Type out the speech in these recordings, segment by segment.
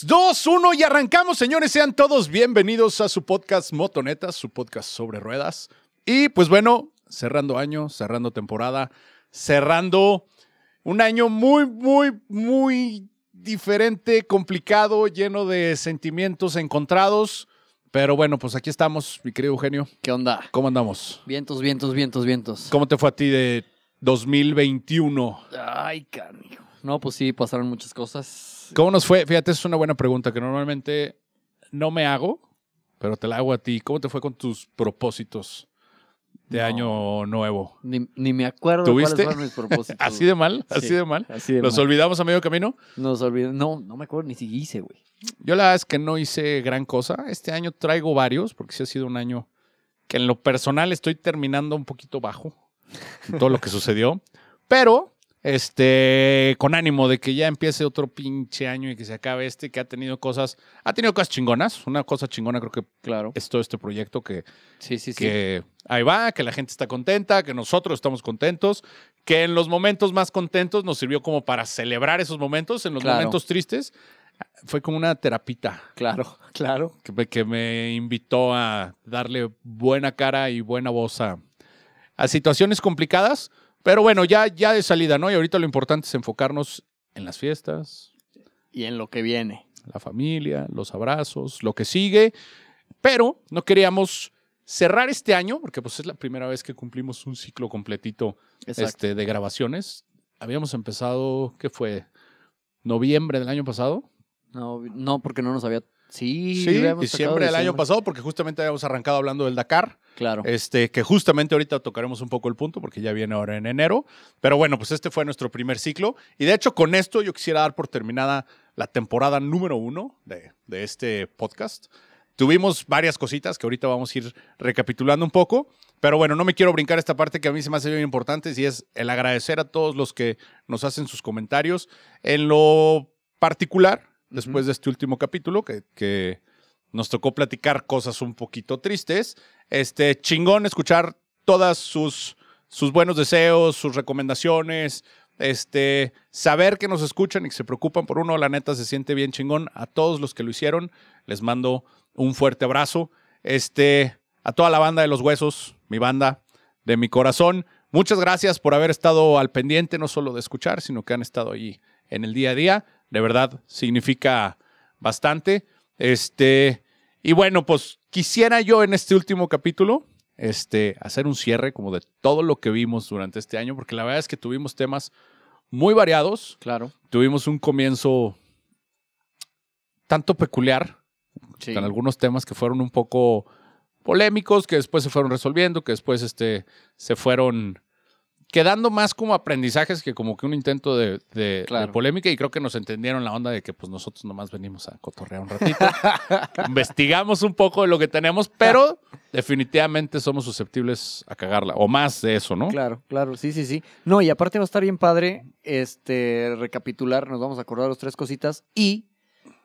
3, 2, 1 y arrancamos, señores. Sean todos bienvenidos a su podcast Motonetas, su podcast sobre ruedas. Y pues bueno, cerrando año, cerrando temporada, cerrando un año muy, muy, muy diferente, complicado, lleno de sentimientos encontrados. Pero bueno, pues aquí estamos, mi querido Eugenio. ¿Qué onda? ¿Cómo andamos? Vientos, vientos, vientos, vientos. ¿Cómo te fue a ti de 2021? Ay, canijo. No, pues sí, pasaron muchas cosas. ¿Cómo nos fue? Fíjate, es una buena pregunta que normalmente no me hago, pero te la hago a ti. ¿Cómo te fue con tus propósitos de No. año nuevo? Ni, ni me acuerdo ¿Tuviste? cuáles fueron mis propósitos. ¿Así de mal? ¿Así Sí, de mal? Así de ¿Los mal. olvidamos a medio camino? Nos olvidamos. No, no me acuerdo ni si hice, güey. Yo la verdad es que no hice gran cosa. Este año traigo varios, porque sí ha sido un año que en lo personal estoy terminando un poquito bajo todo lo que sucedió. Pero, este, con ánimo de que ya empiece otro pinche año y que se acabe este, que ha tenido cosas, ha tenido cosas chingonas. Una cosa chingona creo que Claro. es todo este proyecto que, Sí, sí, sí. que ahí va, que la gente está contenta, que nosotros estamos contentos, que en los momentos más contentos nos sirvió como para celebrar esos momentos, en los Claro. momentos tristes fue como una terapita Claro, claro. que me, que me invitó a darle buena cara y buena voz a, a situaciones complicadas, pero bueno, ya, ya de salida, ¿no? Y ahorita lo importante es enfocarnos en las fiestas, Y en lo que viene. la familia, los abrazos, lo que sigue, pero no queríamos cerrar este año, porque pues es la primera vez que cumplimos un ciclo completito este, de grabaciones. Habíamos empezado, ¿qué fue? ¿Noviembre del año pasado? No, no, porque no nos había. Sí, Sí, diciembre del año pasado, porque justamente habíamos arrancado hablando del Dakar. Claro. Este, que justamente ahorita tocaremos un poco el punto porque ya viene ahora en enero. Pero bueno, pues este fue nuestro primer ciclo. Y de hecho, con esto yo quisiera dar por terminada la temporada número uno de, de este podcast. Tuvimos varias cositas que ahorita vamos a ir recapitulando un poco. Pero bueno, no me quiero brincar esta parte que a mí se me hace bien importante y es el agradecer a todos los que nos hacen sus comentarios. En lo particular, después de este último capítulo, que, que nos tocó platicar cosas un poquito tristes. Este, chingón escuchar todas sus, sus buenos deseos, sus recomendaciones, este, saber que nos escuchan y que se preocupan por uno, la neta se siente bien chingón. A todos los que lo hicieron, les mando un fuerte abrazo. Este, a toda la banda de los huesos, mi banda de mi corazón, muchas gracias por haber estado al pendiente, no solo de escuchar, sino que han estado ahí en el día a día. De verdad, significa bastante. Este, y bueno, pues quisiera yo en este último capítulo este, hacer un cierre como de todo lo que vimos durante este año, porque la verdad es que tuvimos temas muy variados. Claro. Tuvimos un comienzo tanto peculiar, Sí. con algunos temas que fueron un poco polémicos, que después se fueron resolviendo, que después este, se fueron quedando más como aprendizajes que como que un intento de, de- de polémica y creo que nos entendieron la onda de que pues nosotros nomás venimos a cotorrear un ratito. Investigamos un poco de lo que tenemos, pero definitivamente somos susceptibles a cagarla, o más de eso, ¿no? Claro, claro, sí, sí, sí. No, y aparte va a estar bien padre este recapitular, nos vamos a acordar los tres cositas y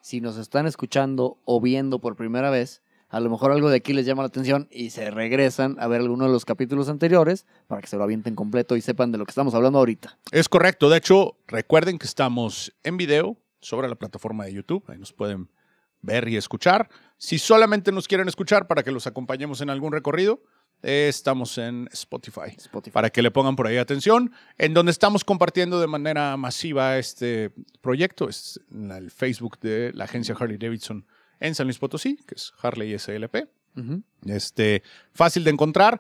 si nos están escuchando o viendo por primera vez, a lo mejor algo de aquí les llama la atención y se regresan a ver alguno de los capítulos anteriores para que se lo avienten completo y sepan de lo que estamos hablando ahorita. Es correcto. De hecho, recuerden que estamos en video sobre la plataforma de YouTube. Ahí nos pueden ver y escuchar. Si solamente nos quieren escuchar para que los acompañemos en algún recorrido, eh, estamos en Spotify. Spotify. Para que le pongan por ahí atención. En donde estamos compartiendo de manera masiva este proyecto es en el Facebook de la agencia Harley Davidson en San Luis Potosí, que es Harley SLP. Este, fácil de encontrar.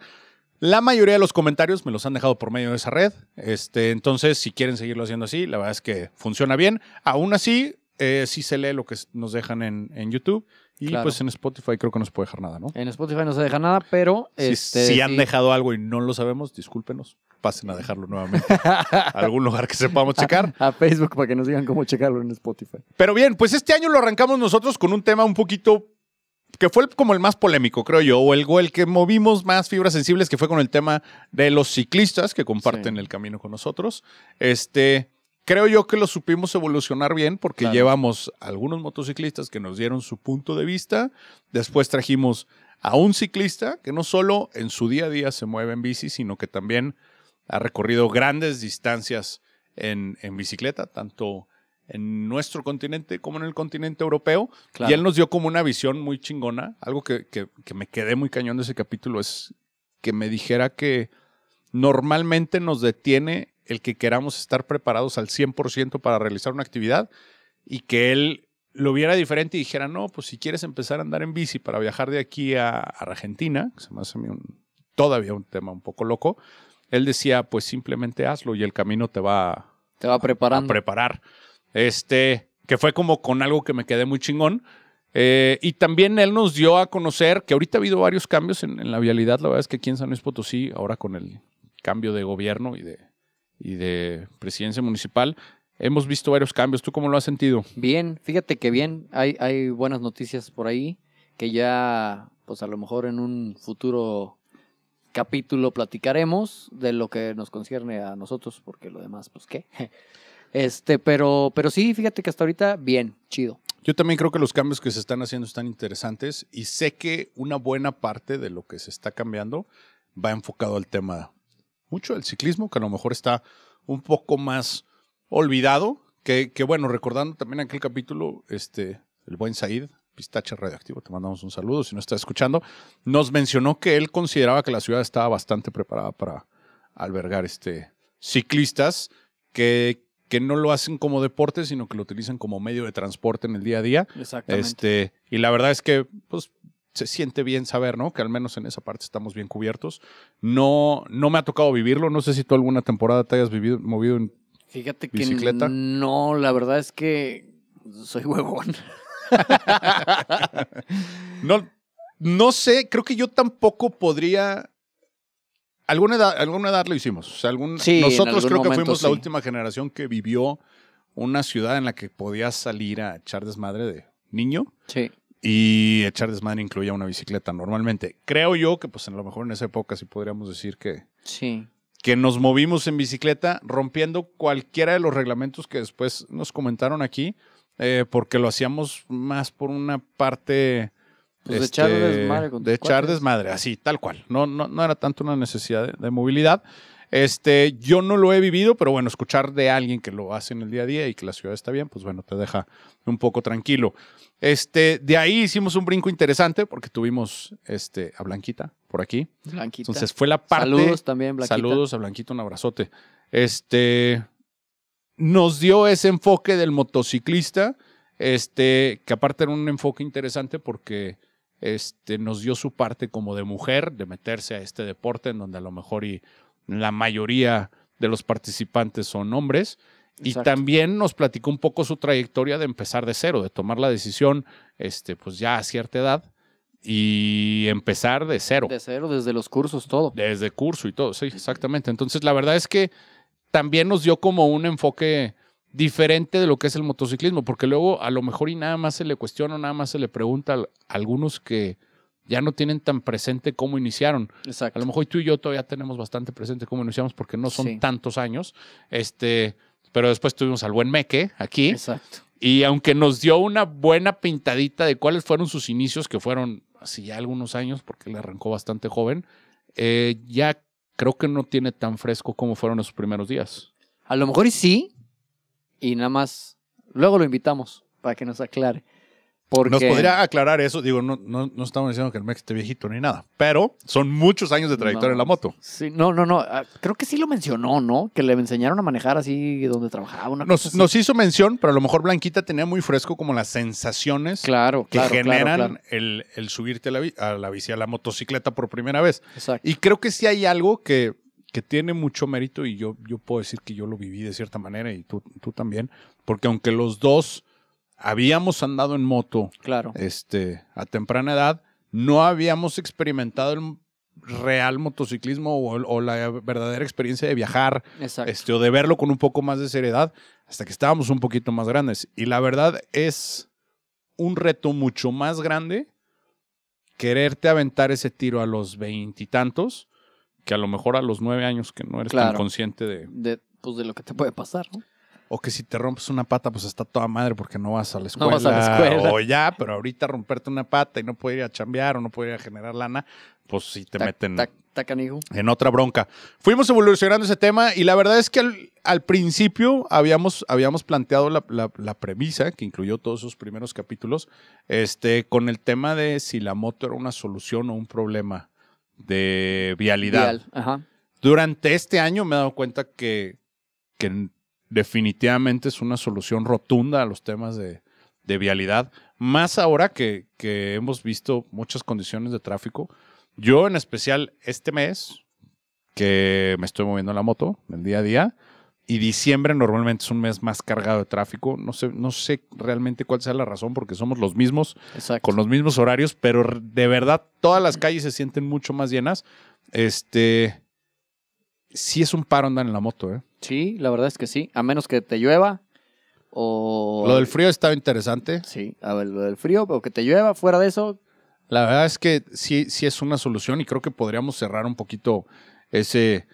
La mayoría de los comentarios me los han dejado por medio de esa red. Este, entonces, si quieren seguirlo haciendo así, la verdad es que funciona bien. Aún así, eh, sí se lee lo que nos dejan en, en YouTube. Y Claro. pues en Spotify creo que no se puede dejar nada, ¿no? En Spotify no se deja nada, pero Si, este, si han sí. dejado algo y no lo sabemos, discúlpenos. Pasen a dejarlo nuevamente a algún lugar que sepamos checar. a Facebook para que nos digan cómo checarlo en Spotify. Pero bien, pues este año lo arrancamos nosotros con un tema un poquito que fue como el más polémico, creo yo, o el, que movimos más fibras sensibles, que fue con el tema de los ciclistas que comparten Sí. el camino con nosotros. Este, creo yo que lo supimos evolucionar bien porque Claro. llevamos algunos motociclistas que nos dieron su punto de vista, después trajimos a un ciclista que no solo en su día a día se mueve en bici, sino que también ha recorrido grandes distancias en, en bicicleta, tanto en nuestro continente como en el continente europeo. Claro. Y él nos dio como una visión muy chingona. Algo que, que- que me quedé muy cañón de ese capítulo es que me dijera que normalmente nos detiene el que queramos estar preparados al 100% para realizar una actividad y que él lo viera diferente y dijera, no, pues si quieres empezar a andar en bici para viajar de aquí a, a Argentina, que se me hace a un- todavía un tema un poco loco, él decía, pues simplemente hazlo y el camino te va a, Te va a preparando. preparar. Este, que fue como con algo que me quedé muy chingón. Eh, y también él nos dio a conocer que ahorita ha habido varios cambios en, en la vialidad. La verdad es que aquí en San Luis Potosí, ahora con el cambio de gobierno y de, y de presidencia municipal, hemos visto varios cambios. ¿Tú cómo lo has sentido? Bien, fíjate que bien, hay, hay buenas noticias por ahí, que ya, pues a lo mejor en un futuro capítulo platicaremos de lo que nos concierne a nosotros, porque lo demás, pues qué. Este, pero, pero sí, fíjate que hasta ahorita, bien, chido. Yo también creo que los cambios que se están haciendo están interesantes y sé que una buena parte de lo que se está cambiando va enfocado al tema mucho del ciclismo, que a lo mejor está un poco más olvidado, que, que bueno, recordando también aquel capítulo, este, el buen Said, Pistache Radioactivo, te mandamos un saludo si no estás escuchando, nos mencionó que él consideraba que la ciudad estaba bastante preparada para albergar este, ciclistas que, que no lo hacen como deporte, sino que lo utilizan como medio de transporte en el día a día. Exactamente. Este, y la verdad es que, pues, se siente bien saber, ¿no? Que al menos en esa parte estamos bien cubiertos. No, no me ha tocado vivirlo. No sé si tú alguna temporada te hayas vivido, movido en. Fíjate que ¿Bicicleta? no, la verdad es que soy huevón. No, no sé, creo que yo tampoco podría. Alguna edad, alguna edad lo hicimos. O sea, algún, Sí, en nosotros algún creo que fuimos la última generación que vivió una ciudad en la que podías salir a echar desmadre de niño. Sí. Y echar desmadre incluía una bicicleta normalmente. Creo yo que, pues, a lo mejor en esa época sí podríamos decir que, Sí. que nos movimos en bicicleta rompiendo cualquiera de los reglamentos que después nos comentaron aquí, eh, porque lo hacíamos más por una parte... Pues de echar este, desmadre con de echar cuates. desmadre, así, tal cual. No, no, no era tanto una necesidad de, de movilidad. Este, yo no lo he vivido, pero bueno, escuchar de alguien que lo hace en el día a día y que la ciudad está bien, pues bueno, te deja un poco tranquilo. Este, de ahí hicimos un brinco interesante porque tuvimos este, a Blanquita por aquí. Blanquita. Entonces fue la parte. Saludos también, Blanquita. Saludos a Blanquito, un abrazote. Este nos dio ese enfoque del motociclista, este, que aparte era un enfoque interesante porque este, nos dio su parte como de mujer, de meterse a este deporte en donde a lo mejor y la mayoría de los participantes son hombres. Y también nos platicó un poco su trayectoria de empezar de cero, de tomar la decisión, este, pues ya a cierta edad y empezar de cero. De cero, desde los cursos, todo. Desde curso y todo, sí, exactamente. Entonces, la verdad es que también nos dio como un enfoque diferente de lo que es el motociclismo, porque luego a lo mejor y nada más se le cuestiona, nada más se le pregunta a algunos que ya no tienen tan presente cómo iniciaron. Exacto. A lo mejor tú y yo todavía tenemos bastante presente cómo iniciamos porque no son Sí. tantos años. Este, pero después tuvimos al buen Meque aquí. Exacto. Y aunque nos dio una buena pintadita de cuáles fueron sus inicios, que fueron así ya algunos años, porque él arrancó bastante joven, eh, ya creo que no tiene tan fresco como fueron esos primeros días. A lo mejor y sí, y nada más. Luego lo invitamos para que nos aclare. Porque Nos podría aclarar eso, digo, no, no, no estamos diciendo que el Mex esté viejito ni nada, pero son muchos años de trayectoria No. en la moto. Sí, no, no, no. ah, Creo que sí lo mencionó, ¿no? Que le enseñaron a manejar así donde trabajaba. Una cosa Nos, así. nos hizo mención, pero a lo mejor Blanquita tenía muy fresco como las sensaciones Claro, que claro, generan claro. El, el subirte a la, a la bici, a la motocicleta por primera vez. Exacto. Y creo que sí hay algo que, que tiene mucho mérito y yo, yo puedo decir que yo lo viví de cierta manera y tú, tú también, porque aunque los dos habíamos andado en moto Claro. este, a temprana edad, no habíamos experimentado el real motociclismo o, o la verdadera experiencia de viajar Exacto. este, o de verlo con un poco más de seriedad hasta que estábamos un poquito más grandes. Y la verdad es un reto mucho más grande quererte aventar ese tiro a los veintitantos que a lo mejor a los nueve años que no eres tan consciente de... De, pues de lo que te puede pasar, ¿no? O que si te rompes una pata, pues está toda madre porque no vas a la No escuela. vas a la escuela. O ya, pero ahorita romperte una pata y no poder ir a chambear o no poder ir a generar lana, pues sí te Tac, meten tac, tac, canijo. en otra bronca. Fuimos evolucionando ese tema y la verdad es que al, al principio habíamos, habíamos planteado la, la- la premisa, que incluyó todos esos primeros capítulos, este, con el tema de si la moto era una solución o un problema de vialidad. Vial, Ajá. Durante este año me he dado cuenta que, que definitivamente es una solución rotunda a los temas de, de vialidad. Más ahora que, que hemos visto muchas condiciones de tráfico. Yo en especial este mes, que me estoy moviendo en la moto el día a día, y diciembre normalmente es un mes más cargado de tráfico. No sé, no sé realmente cuál sea la razón, porque somos los mismos Exacto. con los mismos horarios, pero de verdad todas las calles se sienten mucho más llenas. Este sí es un paro andar en la moto, ¿eh? Sí, la verdad es que sí. A menos que te llueva o... Lo del frío estaba interesante. Sí, a ver, lo del frío o que te llueva. Fuera de eso, La verdad es que sí, sí es una solución y creo que podríamos cerrar un poquito ese,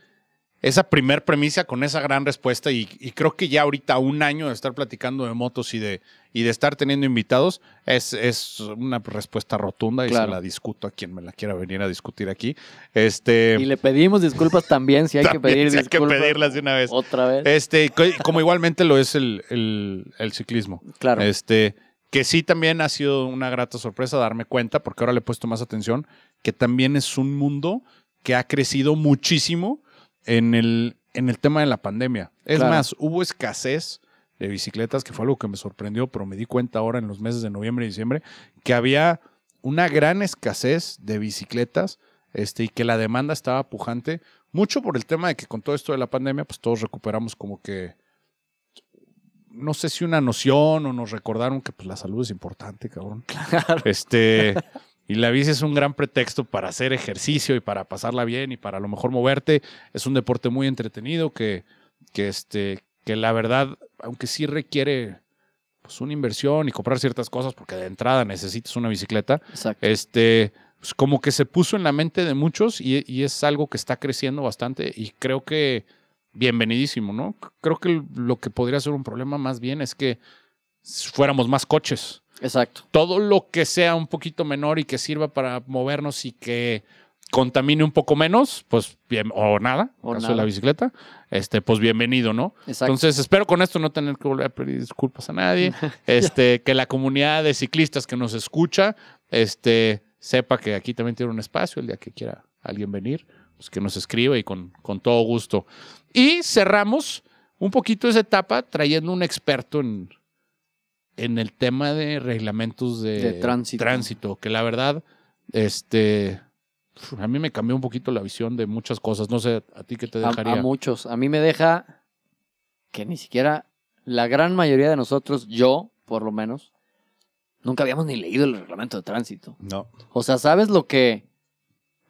esa primer premisa con esa gran respuesta y, y creo que ya ahorita un año de estar platicando de motos y de, y de estar teniendo invitados es, es una respuesta rotunda y Claro. se la discuto a quien me la quiera venir a discutir aquí. Este, y le pedimos disculpas también si hay que pedir sí hay que disculpas. pedirlas de una vez. Otra vez. Este, co- como igualmente lo es el, el- el ciclismo. claro. Este, que sí también ha sido una grata sorpresa darme cuenta, porque ahora le he puesto más atención, que también es un mundo que ha crecido muchísimo en el, en el tema de la pandemia. Es Claro. más, hubo escasez de bicicletas, que fue algo que me sorprendió, pero me di cuenta ahora en los meses de noviembre y diciembre, que había una gran escasez de bicicletas este, y que la demanda estaba pujante, mucho por el tema de que con todo esto de la pandemia, pues todos recuperamos como que no sé si una noción o nos recordaron que pues la salud es importante, cabrón. Este, y la bici es un gran pretexto para hacer ejercicio y para pasarla bien y para a lo mejor moverte. Es un deporte muy entretenido que, que este, que la verdad, aunque sí requiere pues una inversión y comprar ciertas cosas porque de entrada necesitas una bicicleta, Exacto. este, pues como que se puso en la mente de muchos y, y es algo que está creciendo bastante y creo que bienvenidísimo, ¿no? Creo que lo que podría ser un problema más bien es que fuéramos más coches. Exacto. Todo lo que sea un poquito menor y que sirva para movernos y que contamine un poco menos, pues bien, o nada, O caso de la bicicleta, este, pues bienvenido, ¿no? Exacto. Entonces, espero con esto no tener que volver a pedir disculpas a nadie. Este, que la comunidad de ciclistas que nos escucha, este, sepa que aquí también tiene un espacio el día que quiera alguien venir, pues que nos escriba y con, con todo gusto. Y cerramos un poquito esa etapa trayendo un experto en, en el tema de reglamentos de, De tránsito. tránsito, que la verdad, este, a mí me cambió un poquito la visión de muchas cosas. No sé, a ti qué te dejaría. a muchos. A mí me deja que ni siquiera la gran mayoría de nosotros, yo por lo menos, nunca habíamos ni leído el reglamento de tránsito. no. O sea, ¿sabes lo que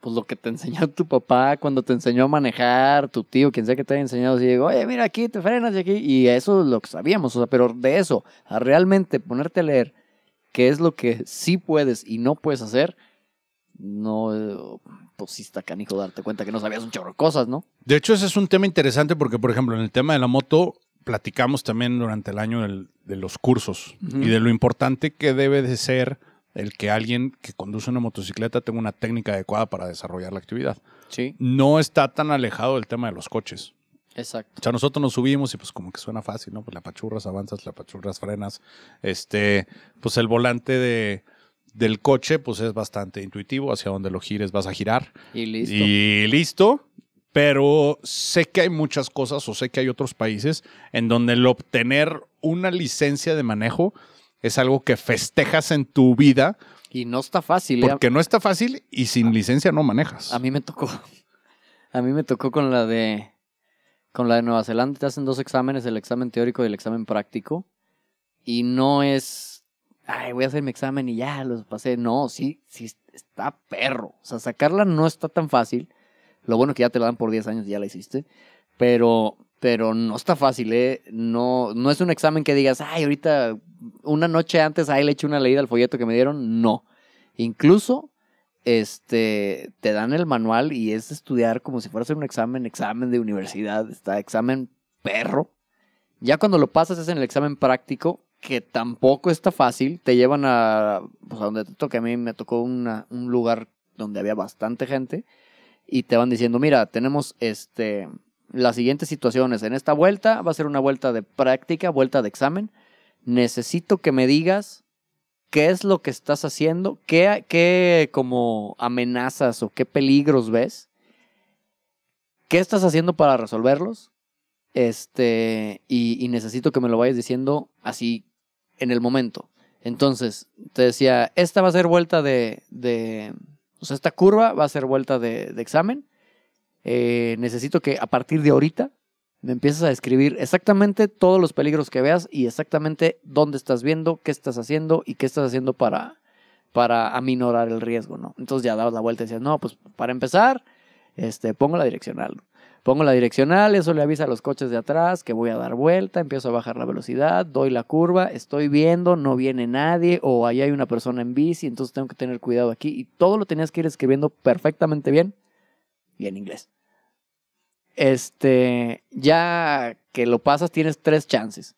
pues lo que te enseñó tu papá cuando te enseñó a manejar, tu tío, quien sea que te haya enseñado, si llegó, oye, mira aquí, te frenas y aquí, y eso es lo que sabíamos, o sea, pero de eso, a realmente ponerte a leer qué es lo que sí puedes y no puedes hacer, no, eh, pues sí está canijo darte cuenta que no sabías un chorro de cosas, ¿no? De hecho, ese es un tema interesante porque, por ejemplo, en el tema de la moto, platicamos también durante el año del- de los cursos y de lo importante que debe de ser el que alguien que conduce una motocicleta tenga una técnica adecuada para desarrollar la actividad. Sí, No está tan alejado del tema de los coches. exacto. O sea, nosotros nos subimos y pues como que suena fácil, ¿no? Pues la pachurras avanzas, la pachurras frenas. Este, pues el volante de, del coche pues es bastante intuitivo, hacia donde lo gires vas a girar. Y listo. Y listo. Pero sé que hay muchas cosas o sé que hay otros países en donde el obtener una licencia de manejo es algo que festejas en tu vida Y no está fácil, ¿eh? porque no está fácil y sin licencia no manejas. A mí me tocó. A mí me tocó con la de. Con la de Nueva Zelanda te hacen dos exámenes, el examen teórico y el examen práctico. Y no es. Voy a hacer mi examen y ya los pasé. No, sí, sí está perro. O sea, sacarla no está tan fácil. Lo bueno que ya te la dan por 10 años y ya la hiciste. Pero, pero no está fácil, ¿eh? No, no es un examen que digas, ay, ahorita, una noche antes, ahí le eché una leída al folleto que me dieron. No. Incluso este, te dan el manual y es estudiar como si fuera hacer un examen, examen de universidad, está examen perro, Ya cuando lo pasas es en el examen práctico, que tampoco está fácil. Te llevan a, pues, a donde te toque. A mí me tocó un lugar donde había bastante gente y te van diciendo, mira, tenemos este las siguientes situaciones. En esta vuelta va a ser una vuelta de práctica, vuelta de examen. Necesito que me digas qué es lo que estás haciendo, qué, qué como amenazas o qué peligros ves, qué estás haciendo para resolverlos. Este, y necesito que me lo vayas diciendo así en el momento. Entonces, te decía, esta va a ser vuelta de, o sea, esta curva va a ser vuelta de, de examen. Eh, necesito que a partir de ahorita me empieces a describir exactamente todos los peligros que veas y exactamente dónde estás viendo, qué estás haciendo y qué estás haciendo para, para aminorar el riesgo, ¿no? Entonces ya dabas la vuelta y decías, no, pues para empezar, este, pongo la direccional. Pongo la direccional, eso le avisa a los coches de atrás que voy a dar vuelta, empiezo a bajar la velocidad, doy la curva, estoy viendo, no viene nadie o ahí hay una persona en bici, entonces tengo que tener cuidado aquí y todo lo tenías que ir escribiendo perfectamente bien y en inglés. Este, ya que lo pasas tienes tres chances.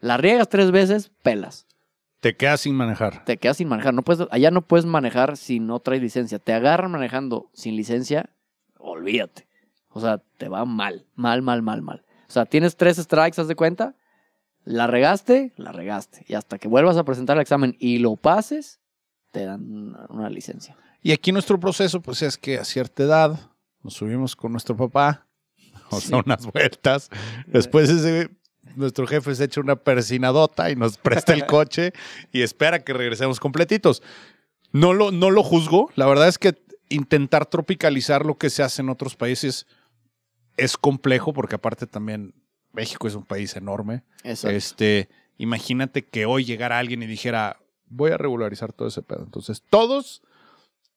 La riegas tres veces, pelas. Te quedas sin manejar. Te quedas sin manejar. No puedes, allá no puedes manejar si no traes licencia. Te agarran manejando sin licencia, olvídate. O sea, te va mal, mal, mal, mal, mal. O sea, tienes tres strikes, haz de cuenta. La regaste, la regaste. Y hasta que vuelvas a presentar el examen y lo pases, te dan una, licencia. Y aquí nuestro proceso, pues es que a cierta edad nos subimos con nuestro papá, o sea, Sí. unas vueltas. Después ese, nuestro jefe se echa una persinadota y nos presta el coche y espera que regresemos completitos. No lo, no lo juzgo. La verdad es que intentar tropicalizar lo que se hace en otros países es complejo porque aparte también México es un país enorme. Eso. Este, imagínate que hoy llegara alguien y dijera, voy a regularizar todo ese pedo. Entonces, todos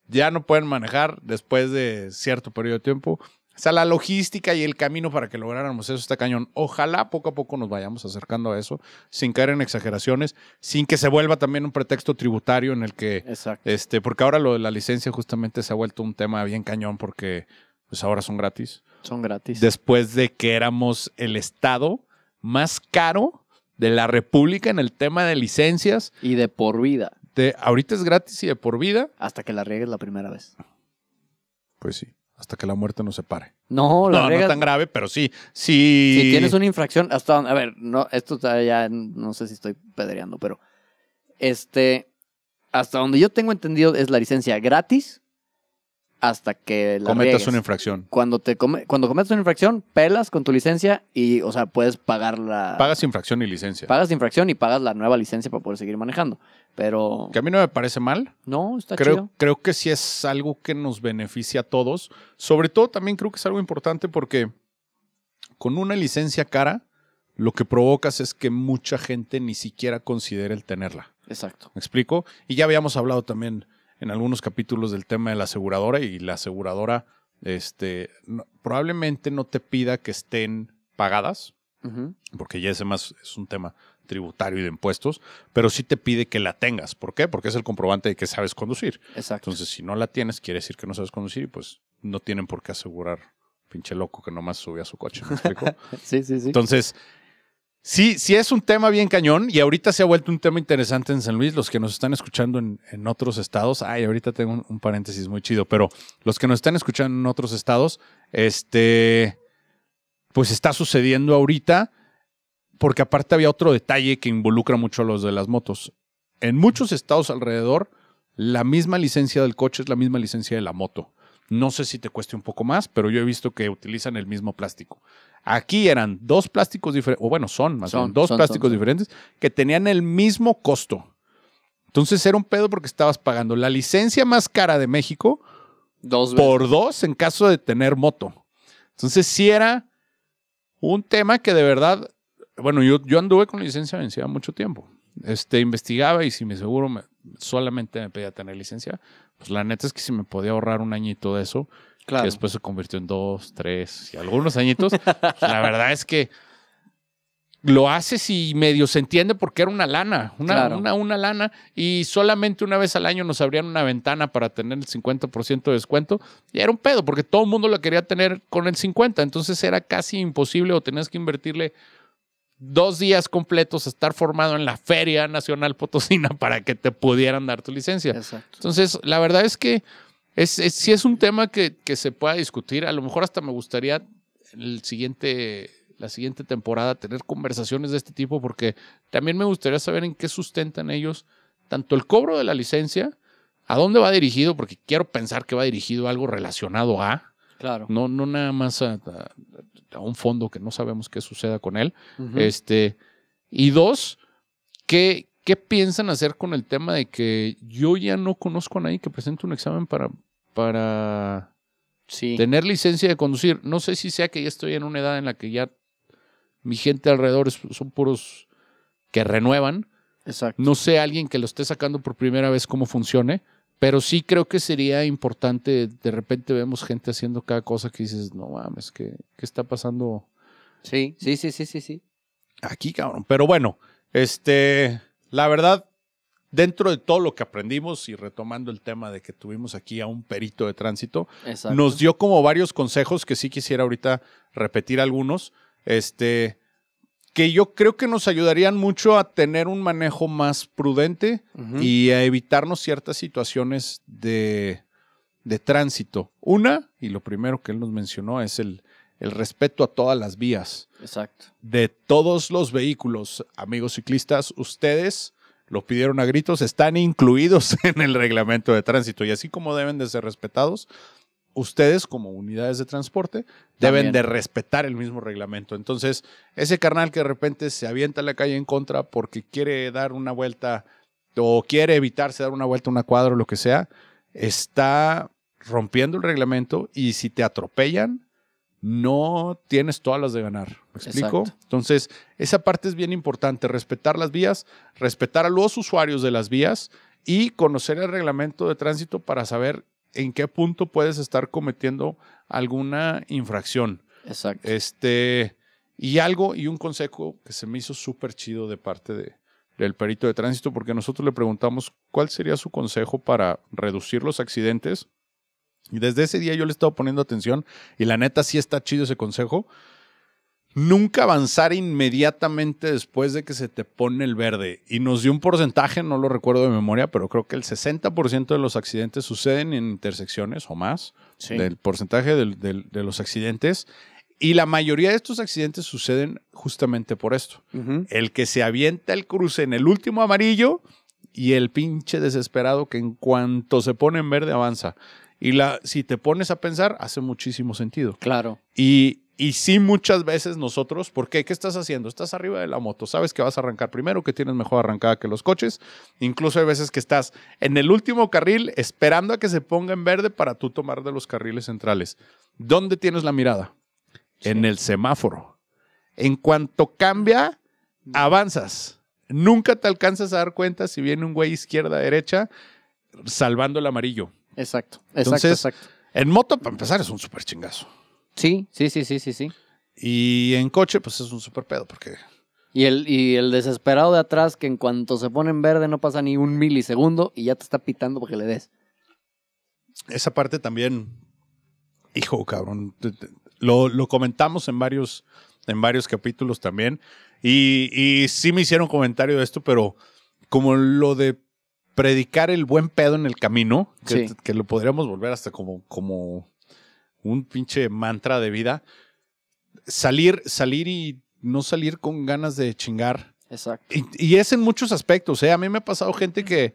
ya no pueden manejar después de cierto periodo de tiempo. O sea, la logística y el camino para que lográramos eso está cañón. Ojalá poco a poco nos vayamos acercando a eso, sin caer en exageraciones, sin que se vuelva también un pretexto tributario en el que, Exacto. este, porque ahora lo de la licencia justamente se ha vuelto un tema bien cañón porque pues ahora son gratis Son gratis. después de que éramos el estado más caro de la República en el tema de licencias. Y de por vida. De, ahorita es gratis y de por vida. Hasta que la riegues la primera vez. Pues sí, hasta que la muerte nos separe. No, la No, no riegas- tan grave, pero sí. Sí. Si tienes una infracción, hasta donde- a ver, no, esto está ya, no sé si estoy pedreando, pero este, hasta donde yo tengo entendido es la licencia gratis hasta que la cometas riegues. una infracción. Cuando te come- cuando cometes una infracción, pelas con tu licencia y, o sea, puedes pagar la Pagas infracción y licencia. pagas infracción y pagas la nueva licencia para poder seguir manejando. Pero que a mí no me parece mal. no, está Creo, chido. creo que sí es algo que nos beneficia a todos. Sobre todo también creo que es algo importante porque con una licencia cara, lo que provocas es que mucha gente ni siquiera considere el tenerla. Exacto. ¿Me explico? Y ya habíamos hablado también en algunos capítulos del tema de la aseguradora y la aseguradora este, no- probablemente no te pida que estén pagadas, porque ya ese más es un tema tributario y de impuestos, pero sí te pide que la tengas. ¿Por qué? Porque es el comprobante de que sabes conducir. Exacto. Entonces, si no la tienes, quiere decir que no sabes conducir y pues no tienen por qué asegurar pinche loco que nomás sube a su coche. ¿Me explico? sí, sí, sí. Entonces, sí, sí es un tema bien cañón y ahorita se ha vuelto un tema interesante en San Luis. Los que nos están escuchando en, en otros estados, ay, ahorita tengo un, un paréntesis muy chido, pero los que nos están escuchando en otros estados, este, pues está sucediendo ahorita porque aparte había otro detalle que involucra mucho a los de las motos. En muchos estados alrededor, la misma licencia del coche es la misma licencia de la moto. No sé si te cueste un poco más, pero yo he visto que utilizan el mismo plástico. Aquí eran dos plásticos diferentes, o bueno, son más Son, bien, dos son, plásticos son, diferentes que tenían el mismo costo. Entonces era un pedo porque estabas pagando la licencia más cara de México Dos por dos en caso de tener moto. Entonces sí era un tema que de verdad, bueno, yo, yo anduve con licencia vencida mucho tiempo. Este, investigaba y si mi seguro me- solamente me pedía tener licencia, pues la neta es que si me podía ahorrar un añito de eso, Claro. que después se convirtió en dos, tres y algunos añitos, pues, la verdad es que lo haces y medio se entiende porque era una lana, una, Claro. una, una lana, y solamente una vez al año nos abrían una ventana para tener el 50% de descuento, y era un pedo, porque todo el mundo lo quería tener con el 50%, entonces era casi imposible o tenías que invertirle dos días completos a estar formado en la Feria Nacional Potosina para que te pudieran dar tu licencia. Exacto. Entonces, la verdad es que es, es- sí es un tema que, que se pueda discutir. A lo mejor hasta me gustaría el siguiente, la siguiente temporada tener conversaciones de este tipo, porque también me gustaría saber en qué sustentan ellos tanto el cobro de la licencia, a dónde va dirigido, porque quiero pensar que va dirigido a algo relacionado a, Claro. no, no nada más a, a- a un fondo que no sabemos qué suceda con él. Este, y dos, ¿qué, ¿qué piensan hacer con el tema de que yo ya no conozco a nadie que presente un examen para, para sí. tener licencia de conducir? No sé si sea que ya estoy en una edad en la que ya mi gente alrededor es- son puros que renuevan. Exacto. No sé alguien que lo esté sacando por primera vez cómo funcione, pero sí creo que sería importante. De repente vemos gente haciendo cada cosa que dices, no mames, ¿qué, qué está pasando? Sí, sí, sí, sí, sí, sí. Aquí, cabrón. Pero bueno, este, la verdad, dentro de todo lo que aprendimos y retomando el tema de que tuvimos aquí a un perito de tránsito, Exacto. nos dio como varios consejos que sí quisiera ahorita repetir algunos, este, que yo creo que nos ayudarían mucho a tener un manejo más prudente y a evitarnos ciertas situaciones de, de tránsito. Una, y lo primero que él nos mencionó, es el, el respeto a todas las vías Exacto. de todos los vehículos, amigos ciclistas, ustedes lo pidieron a gritos, están incluidos en el reglamento de tránsito y así como deben de ser respetados, ustedes como unidades de transporte deben También. de respetar el mismo reglamento. Entonces, ese carnal que de repente se avienta a la calle en contra porque quiere dar una vuelta o quiere evitarse dar una vuelta a una cuadra o lo que sea, está rompiendo el reglamento y si te atropellan, no tienes todas las de ganar. ¿Me explico? Exacto. Entonces, esa parte es bien importante, respetar las vías, respetar a los usuarios de las vías y conocer el reglamento de tránsito para saber en qué punto puedes estar cometiendo alguna infracción. Exacto. Este, y algo y un consejo que se me hizo súper chido de parte de, del perito de tránsito, porque nosotros le preguntamos cuál sería su consejo para reducir los accidentes. Y desde ese día yo le he estado poniendo atención y la neta sí está chido ese consejo. Nunca avanzar inmediatamente después de que se te pone el verde. Y nos dio un porcentaje, no lo recuerdo de memoria, pero creo que el 60% de los accidentes suceden en intersecciones o más Sí. del porcentaje del- del- de los accidentes. Y la mayoría de estos accidentes suceden justamente por esto. El que se avienta el cruce en el último amarillo y el pinche desesperado que en cuanto se pone en verde avanza. Y la, si te pones a pensar, hace muchísimo sentido. Claro. Y, y sí, muchas veces nosotros, ¿por qué? ¿Qué estás haciendo? Estás arriba de la moto, sabes que vas a arrancar primero, que tienes mejor arrancada que los coches. Incluso hay veces que estás en el último carril esperando a que se ponga en verde para tú tomar de los carriles centrales. ¿Dónde tienes la mirada? En el semáforo. En cuanto cambia, avanzas. Nunca te alcanzas a dar cuenta si viene un güey izquierda-derecha salvando el amarillo. Exacto. Exacto. Entonces- exacto. En moto, para empezar, es un súper chingazo. Sí, sí, sí, sí, sí, sí. Y en coche, pues es un súper pedo, porque Y el, y el desesperado de atrás que en cuanto se pone en verde no pasa ni un milisegundo y ya te está pitando porque le des. esa parte también, hijo, cabrón, lo, lo comentamos en varios, en varios capítulos también. Y, y sí me hicieron comentario de esto, pero como lo de predicar el buen pedo en el camino, que, Sí. que lo podríamos volver hasta como, como un pinche mantra de vida. Salir, salir y no salir con ganas de chingar. Exacto. Y, y es en muchos aspectos. ¿eh? A mí me ha pasado gente que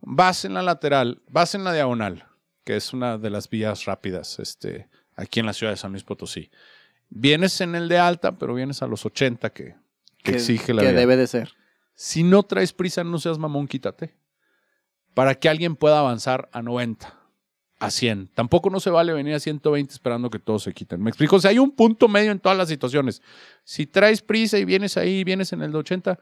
vas en la lateral, vas en la diagonal, que es una de las vías rápidas este, aquí en la ciudad de San Luis Potosí. Vienes en el de alta, pero vienes a los 80 que, que exige la que vía. debe de ser. Si no traes prisa, no seas mamón, quítate. Para que alguien pueda avanzar a 90, a 100. Tampoco no se vale venir a 120 esperando que todos se quiten. Me explico. O sea, hay un punto medio en todas las situaciones. Si traes prisa y vienes ahí, vienes en el de 80,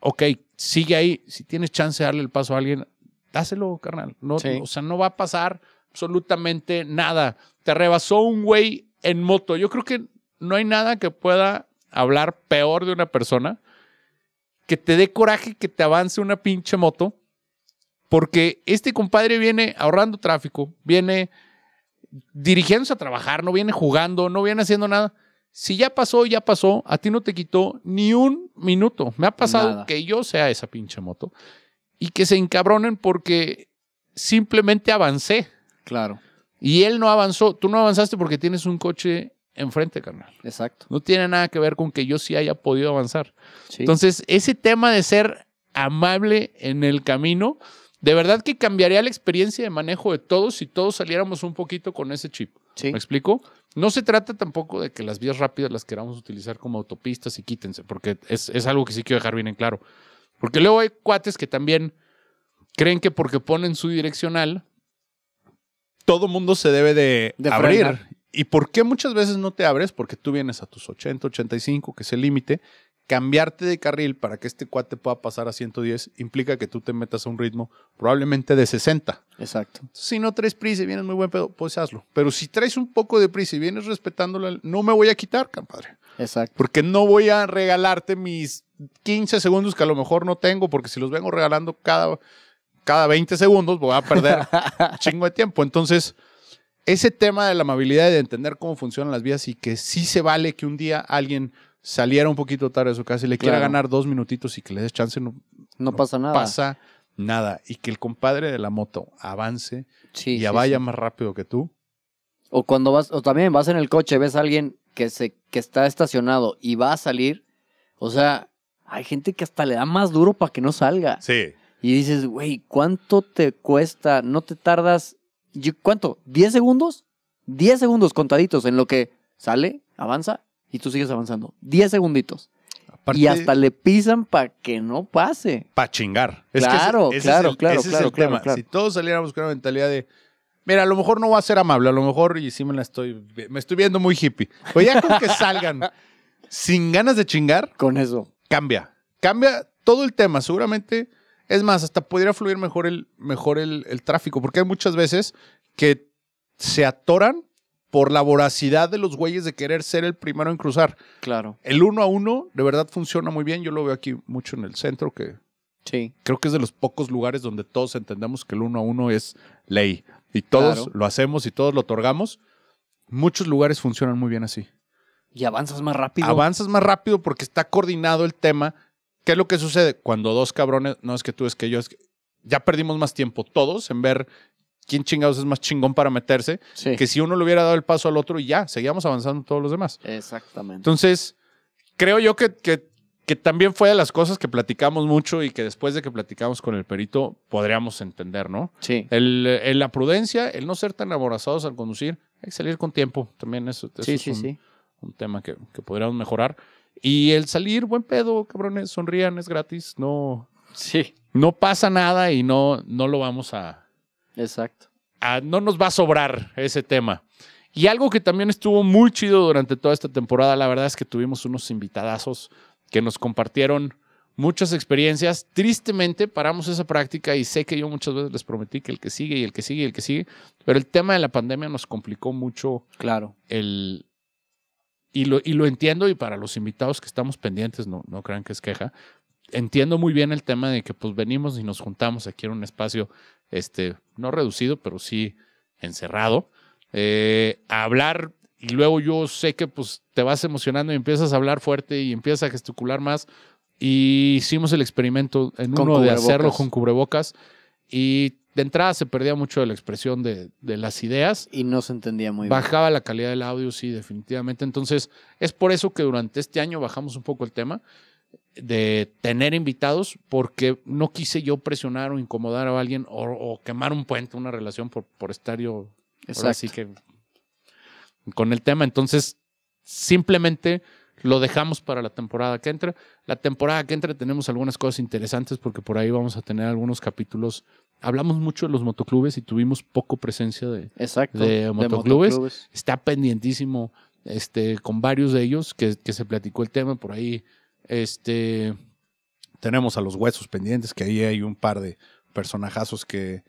ok, sigue ahí. Si tienes chance de darle el paso a alguien, dáselo, carnal. No, Sí. O sea, no va a pasar absolutamente nada. Te rebasó un güey en moto. Yo creo que no hay nada que pueda hablar peor de una persona que te dé coraje que te avance una pinche moto. Porque este compadre viene ahorrando tráfico, viene dirigiéndose a trabajar, no viene jugando, no viene haciendo nada. Si ya pasó, ya pasó. A ti no te quitó ni un minuto. Me ha pasado Nada. que yo sea esa pinche moto y que se encabronen porque simplemente avancé. Claro, Y él no avanzó. Tú no avanzaste porque tienes un coche enfrente, carnal. exacto. No tiene nada que ver con que yo sí haya podido avanzar. Sí. Entonces, ese tema de ser amable en el camino, de verdad que cambiaría la experiencia de manejo de todos si todos saliéramos un poquito con ese chip. sí. ¿Me explico? No se trata tampoco de que las vías rápidas las queramos utilizar como autopistas y quítense, porque es, es algo que sí quiero dejar bien en claro. Porque luego hay cuates que también creen que porque ponen su direccional, todo mundo se debe de, De abrir. ¿Y por qué muchas veces no te abres? Porque tú vienes a tus 80, 85, que es el límite. Cambiarte de carril para que este cuate pueda pasar a 110 implica que tú te metas a un ritmo probablemente de 60. Exacto. Si no traes prisa y vienes muy buen pedo, pues hazlo. Pero si traes un poco de prisa y vienes respetándolo, no me voy a quitar, compadre. Exacto. Porque no voy a regalarte mis 15 segundos que a lo mejor no tengo, porque si los vengo regalando cada, cada 20 segundos, voy a perder un chingo de tiempo. Entonces, ese tema de la amabilidad y de entender cómo funcionan las vías y que sí se vale que un día alguien saliera un poquito tarde de su casa y le quiera ganar dos minutitos y que le des chance, no, No, pasa nada. pasa nada. Y que el compadre de la moto avance Sí, y sí, vaya sí. más rápido que tú. O cuando vas, o también vas en el coche, ves a alguien que se, que está estacionado y va a salir. O sea, hay gente que hasta le da más duro para que no salga. Sí. Y dices, güey, ¿cuánto te cuesta? ¿No te tardas? ¿Cuánto? ¿10 segundos? 10 segundos contaditos en lo que sale, avanza y tú sigues avanzando. 10 segunditos. y hasta le pisan para que no pase. para chingar. Claro, ese- ese claro, el- claro, ese es claro, el claro, tema. claro. Si todos saliéramos con una mentalidad de, mira, a lo mejor no va a ser amable, a lo mejor, y sí me la estoy, me estoy viendo muy hippie. Pues ya con que salgan sin ganas de chingar, Con eso. cambia. Cambia todo el tema. Seguramente, es más, hasta podría fluir mejor el, mejor el, el tráfico, porque hay muchas veces que se atoran por la voracidad de los güeyes de querer ser el primero en cruzar. Claro. El uno a uno de verdad funciona muy bien. Yo lo veo aquí mucho en el centro, que Sí. creo que es de los pocos lugares donde todos entendemos que el uno a uno es ley. Y todos Claro. lo hacemos y todos lo otorgamos. Muchos lugares funcionan muy bien así. Y avanzas más rápido. Avanzas más rápido porque está coordinado el tema. ¿Qué es lo que sucede? Cuando dos cabrones, no es que tú, es que yo, es que ya perdimos más tiempo todos en ver quién chingados es más chingón para meterse, Sí. que si uno le hubiera dado el paso al otro y ya, seguíamos avanzando todos los demás. Exactamente. Entonces, creo yo que, que, que también fue de las cosas que platicamos mucho y que después de que platicamos con el perito podríamos entender, ¿no? Sí. El, el- la prudencia, el no ser tan aborazados al conducir, hay que salir con tiempo. También eso, eso Sí, es sí, un, sí. un tema que, que podríamos mejorar. Y el salir, buen pedo, cabrones, sonrían, es gratis, no, Sí. no pasa nada y no, no lo vamos a, Exacto. a- no nos va a sobrar ese tema. Y algo que también estuvo muy chido durante toda esta temporada, la verdad es que tuvimos unos invitadazos que nos compartieron muchas experiencias. Tristemente paramos esa práctica y sé que yo muchas veces les prometí que el que sigue y el que sigue y el que sigue, pero el tema de la pandemia nos complicó mucho Claro. el... Y lo, y lo entiendo y para los invitados que estamos pendientes, no, no crean que es queja, entiendo muy bien el tema de que pues venimos y nos juntamos aquí en un espacio, este, no reducido, pero sí encerrado, eh, a hablar y luego yo sé que pues te vas emocionando y empiezas a hablar fuerte y empiezas a gesticular más y hicimos el experimento en Con uno de hacerlo con cubrebocas y de entrada se perdía mucho de la expresión de, de las ideas Y no se entendía muy bien. Bajaba la calidad del audio, sí, definitivamente. Entonces, es por eso que durante este año bajamos un poco el tema de tener invitados, porque no quise yo presionar o incomodar a alguien o, o quemar un puente, una relación por, por estar yo ahora Exacto. sí que con el tema. Entonces, simplemente lo dejamos para la temporada que entra. La temporada que entra tenemos algunas cosas interesantes porque por ahí vamos a tener algunos capítulos. Hablamos mucho de los motoclubes y tuvimos poco presencia de, Exacto. de motoclubes. está pendientísimo este, con varios de ellos que, que se platicó el tema por ahí. Este, tenemos a los huesos pendientes, que ahí hay un par de personajazos que,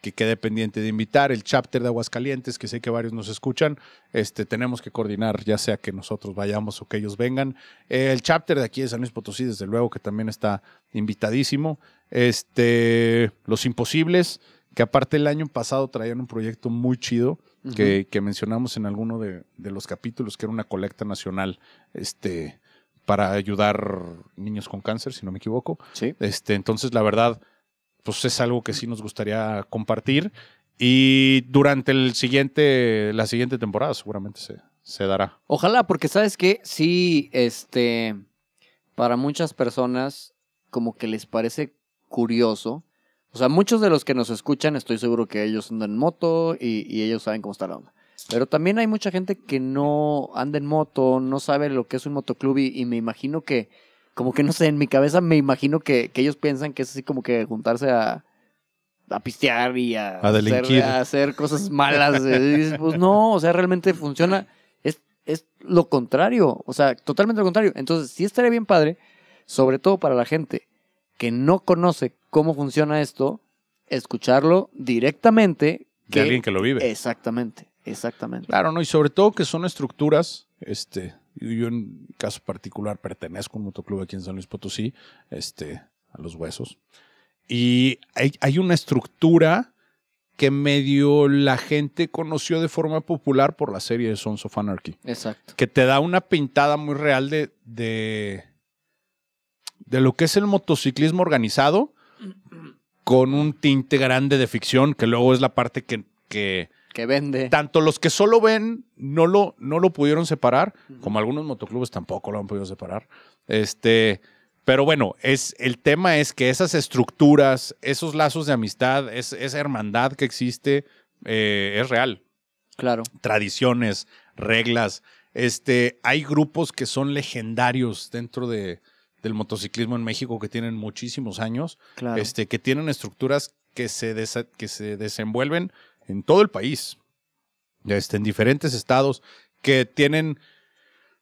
que quede pendiente de invitar. El chapter de Aguascalientes, que sé que varios nos escuchan. Este, tenemos que coordinar, ya sea que nosotros vayamos o que ellos vengan. Eh, el chapter de aquí de San Luis Potosí, desde luego, que también está invitadísimo. Este, Los Imposibles, que aparte el año pasado traían un proyecto muy chido que, que mencionamos en alguno de, de los capítulos, que era una colecta nacional este, para ayudar niños con cáncer, si no me equivoco. Sí. Este, entonces, la verdad, pues es algo que sí nos gustaría compartir. Y durante el siguiente, la siguiente temporada seguramente se, se dará. Ojalá, porque sabes que sí, este, para muchas personas como que les parece curioso. O sea, muchos de los que nos escuchan, estoy seguro que ellos andan en moto y, y ellos saben cómo está la onda. Pero también hay mucha gente que no anda en moto, no sabe lo que es un motoclub y, y me imagino que, como que no sé, en mi cabeza me imagino que, que ellos piensan que es así como que juntarse a, a pistear y a, hacer, a hacer cosas malas. Dices, pues no, o sea, realmente funciona. Es, es lo contrario, o sea, totalmente lo contrario. Entonces, sí estaría bien padre, sobre todo para la gente que no conoce cómo funciona esto, escucharlo directamente. De alguien que lo vive. Exactamente, exactamente. Claro, ¿no? Y sobre todo que son estructuras, este, yo en mi caso particular pertenezco a un motoclub aquí en San Luis Potosí, este, a los huesos. Y hay, hay una estructura que medio la gente conoció de forma popular por la serie de Sons of Anarchy. Exacto. que te da una pintada muy real de, de, de lo que es el motociclismo organizado con un tinte grande de ficción, que luego es la parte que, que Que vende. tanto los que solo ven no lo, no lo pudieron separar, como algunos motoclubes tampoco lo han podido separar. Este, pero bueno, es, el tema es que esas estructuras, esos lazos de amistad, es- esa hermandad que existe, eh, es real Claro. tradiciones, reglas. Este, hay grupos que son legendarios dentro de, del motociclismo en México que tienen muchísimos años, Claro. este, que tienen estructuras que se, desa- que se desenvuelven en todo el país, este, en diferentes estados, que tienen,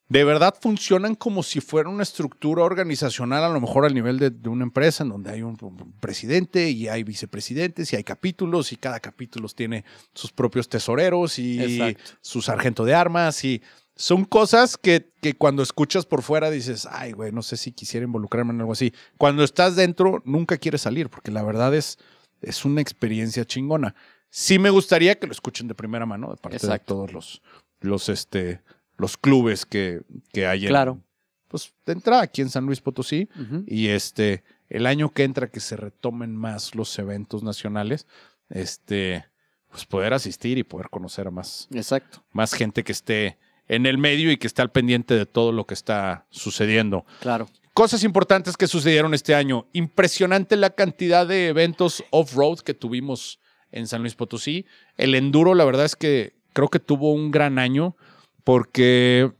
de verdad funcionan como si fuera una estructura organizacional, a lo mejor al nivel de, de una empresa, en donde hay un, un presidente y hay vicepresidentes y hay capítulos y cada capítulo tiene sus propios tesoreros y Exacto. su sargento de armas y son cosas que, que cuando escuchas por fuera dices, ay, güey, no sé si quisiera involucrarme en algo así. Cuando estás dentro, nunca quieres salir, porque la verdad es, es una experiencia chingona. Sí me gustaría que lo escuchen de primera mano, de parte Exacto. de todos los, los, este, los clubes que, que hay en, Claro. pues, de entrada aquí en San Luis Potosí. Y este, el año que entra que se retomen más los eventos nacionales, este, pues poder asistir y poder conocer a más, Exacto. más gente que esté en el medio y que esté al pendiente de todo lo que está sucediendo. Claro. Cosas importantes que sucedieron este año. Impresionante la cantidad de eventos off-road que tuvimos en San Luis Potosí. El enduro, la verdad es que creo que tuvo un gran año porque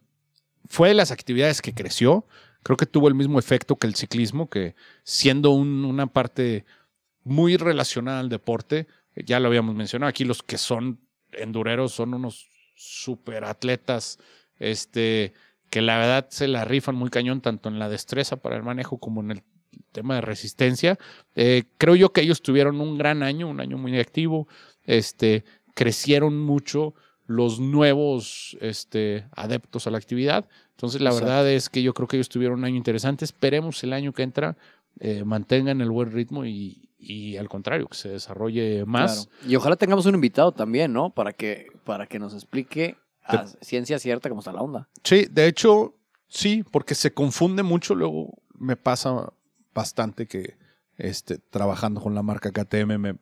fue de las actividades que creció. Creo que tuvo el mismo efecto que el ciclismo, que siendo un- una parte muy relacionada al deporte, ya lo habíamos mencionado, aquí los que son endureros son unos super atletas, este, que la verdad se la rifan muy cañón, tanto en la destreza para el manejo como en el tema de resistencia. Eh, creo yo que ellos tuvieron un gran año, un año muy activo, este, crecieron mucho los nuevos este, adeptos a la actividad. Entonces, la Exacto. verdad es que yo creo que ellos tuvieron un año interesante. Esperemos el año que entra eh, mantengan el buen ritmo y, y al contrario, que se desarrolle más. Claro. Y ojalá tengamos un invitado también, ¿no? Para que, para que nos explique a ciencia cierta cómo está la onda. Sí, de hecho, sí, porque se confunde mucho. Luego me pasa bastante que este, trabajando con la marca KTM me,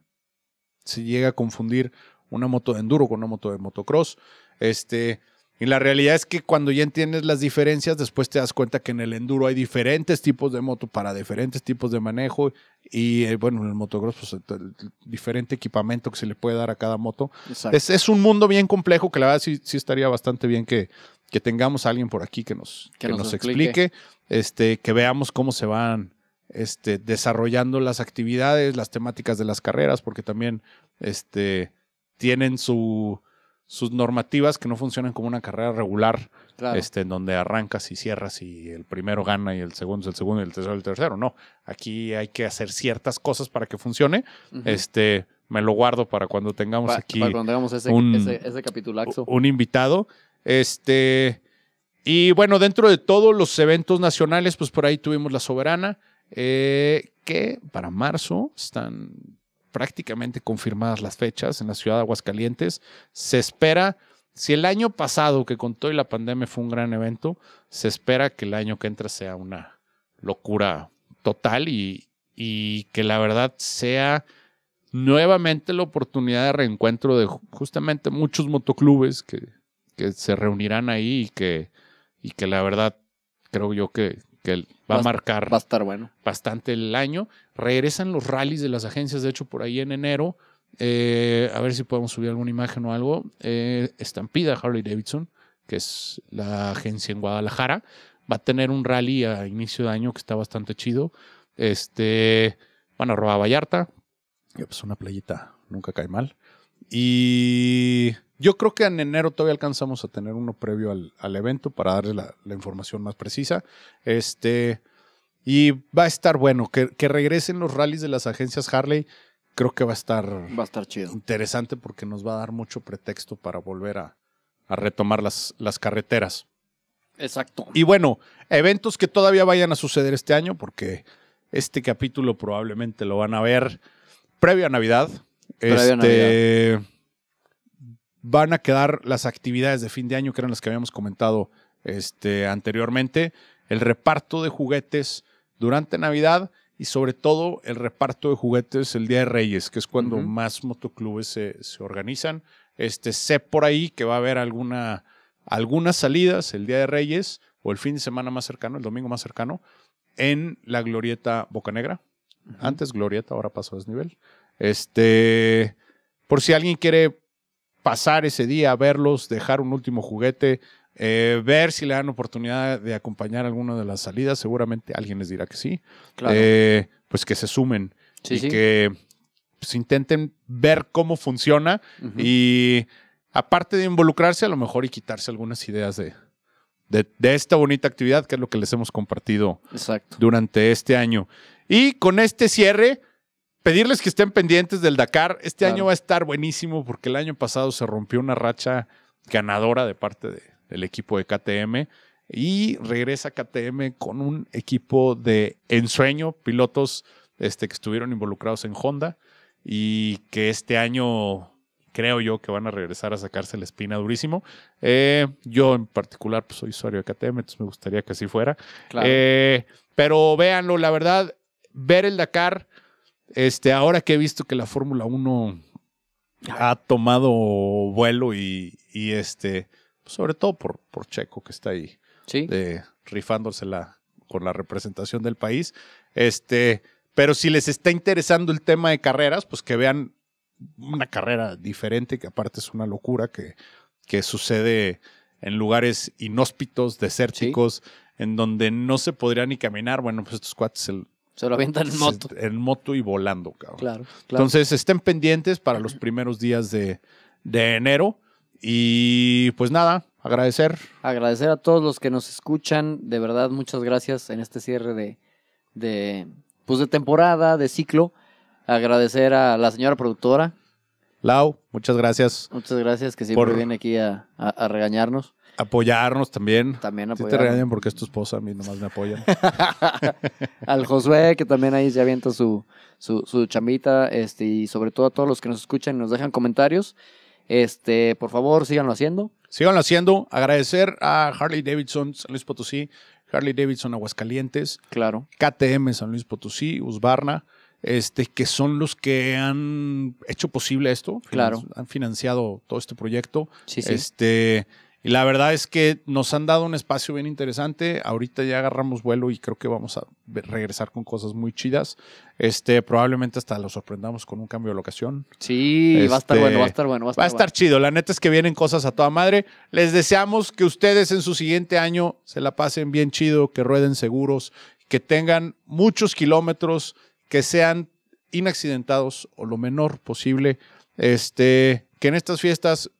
se llega a confundir una moto de enduro con una moto de motocross. Este, y la realidad es que cuando ya entiendes las diferencias, después te das cuenta que en el enduro hay diferentes tipos de moto para diferentes tipos de manejo. Y eh, bueno, en el motocross, pues el- el diferente equipamiento que se le puede dar a cada moto. Es, es un mundo bien complejo que la verdad sí, sí estaría bastante bien que, que tengamos a alguien por aquí que nos, Que que nos nos explique. explique, este, que veamos cómo se van este, desarrollando las actividades, las temáticas de las carreras, porque también este, tienen su, sus normativas que no funcionan como una carrera regular, Claro. este, en donde arrancas y cierras y el primero gana y el segundo es el segundo y el tercero el tercero. No, aquí hay que hacer ciertas cosas para que funcione. Este, me lo guardo para cuando tengamos Pa- aquí para cuando hagamos ese, un- ese, ese capitulaxo. un invitado. Este, y bueno, dentro de todos los eventos nacionales, pues por ahí tuvimos la Soberana, eh, que para marzo están prácticamente confirmadas las fechas en la ciudad de Aguascalientes. Se espera, si el año pasado, que con todo y la pandemia fue un gran evento, se espera que el año que entra sea una locura total y, y que la verdad sea nuevamente la oportunidad de reencuentro de ju- justamente muchos motoclubes que, que se reunirán ahí y que, y que la verdad creo yo que, que va a marcar Va a estar bueno. bastante el año. Regresan los rallies de las agencias, de hecho, por ahí en enero. Eh, a ver si podemos subir alguna imagen o algo. Eh, Estampida Harley Davidson, que es la agencia en Guadalajara, va a tener un rally a inicio de año que está bastante chido. Este, van a robar Vallarta. Ya, pues una playita nunca cae mal. Y yo creo que en enero todavía alcanzamos a tener uno previo al, al evento para darle la, la información más precisa. Este, y va a estar bueno. Que, que regresen los rallies de las agencias Harley. Creo que va a estar Va a estar chido. interesante porque nos va a dar mucho pretexto para volver a, a retomar las, las carreteras. Exacto. Y bueno, eventos que todavía vayan a suceder este año, porque este capítulo probablemente lo van a ver previo a Navidad. Previo a este, Van a quedar las actividades de fin de año, que eran las que habíamos comentado este, anteriormente. El reparto de juguetes durante Navidad y sobre todo el reparto de juguetes el Día de Reyes, que es cuando más motoclubes se, se organizan. Este, sé por ahí que va a haber alguna, algunas salidas el Día de Reyes o el fin de semana más cercano, el domingo más cercano, en la Glorieta Bocanegra. Antes Glorieta, ahora pasó a desnivel. Este, por si alguien quiere pasar ese día, verlos, dejar un último juguete, eh, ver si le dan oportunidad de acompañar alguna de las salidas, seguramente alguien les dirá que sí. Claro. Eh, pues que se sumen sí, y sí. que pues, intenten ver cómo funciona y aparte de involucrarse, a lo mejor y quitarse algunas ideas de, de, de esta bonita actividad, que es lo que les hemos compartido Exacto. durante este año. Y con este cierre, pedirles que estén pendientes del Dakar. Este Claro. año va a estar buenísimo porque el año pasado se rompió una racha ganadora de parte de- del equipo de KTM y regresa KTM con un equipo de ensueño, pilotos este, que estuvieron involucrados en Honda y que este año creo yo que van a regresar a sacarse la espina durísimo. Eh, yo en particular pues, soy usuario de KTM, entonces me gustaría que así fuera. Claro. Eh, pero véanlo, la verdad, ver el Dakar, este, ahora que he visto que la Fórmula 1 ha tomado vuelo y, y este, sobre todo por, por Checo que está ahí sí. eh, rifándosela con la representación del país. Este, pero si les está interesando el tema de carreras, pues que vean una carrera diferente, que aparte es una locura, que, que sucede en lugares inhóspitos, desérticos, en donde no se podría ni caminar. Bueno, pues estos cuates el- Se lo avientan en moto. en moto y volando, cabrón. Claro. claro. Entonces estén pendientes para los primeros días de, de enero. Y pues nada, agradecer agradecer a todos los que nos escuchan. De verdad, muchas gracias en este cierre de, de, pues de temporada, de ciclo. Agradecer a la señora productora. Lau, muchas gracias. Muchas gracias que siempre Por- viene aquí a, a- a regañarnos. Apoyarnos también. También Si te apoyarnos. regañan porque es tu esposa, a mí nomás me apoyan. Al Josué, que también ahí se avienta su, su, su chambita. Este, y sobre todo a todos los que nos escuchan y nos dejan comentarios. Este, por favor, síganlo haciendo. Síganlo haciendo. Agradecer a Harley Davidson, San Luis Potosí, Harley Davidson Aguascalientes, Claro. KTM San Luis Potosí, Usbarna, este, que son los que han hecho posible esto. Claro. Han financiado todo este proyecto. Sí, sí. Este, y la verdad es que nos han dado un espacio bien interesante. Ahorita ya agarramos vuelo y creo que vamos a regresar con cosas muy chidas. Este, probablemente hasta lo sorprendamos con un cambio de locación. Sí, va a estar Este, bueno, va a estar bueno. Va a estar, Va a estar chido. La neta es que vienen cosas a toda madre. Les deseamos que ustedes en su siguiente año se la pasen bien chido, que rueden seguros, que tengan muchos kilómetros, que sean inaccidentados o lo menor posible. Este, que en estas fiestas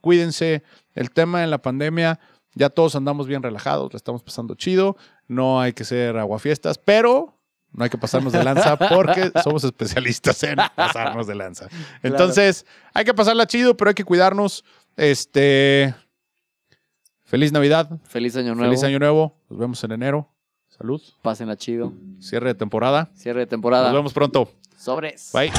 cuídense. El tema de la pandemia, ya todos andamos bien relajados, la estamos pasando chido. No hay que ser aguafiestas, pero no hay que pasarnos de lanza porque somos especialistas en pasarnos de lanza. Entonces, hay que pasarla chido, pero hay que cuidarnos. Este. Feliz Navidad. Feliz año nuevo. feliz año nuevo. Nos vemos en enero. Salud. Pásenla chido. Cierre de temporada. Cierre de temporada. Nos vemos pronto. Sobres. Bye.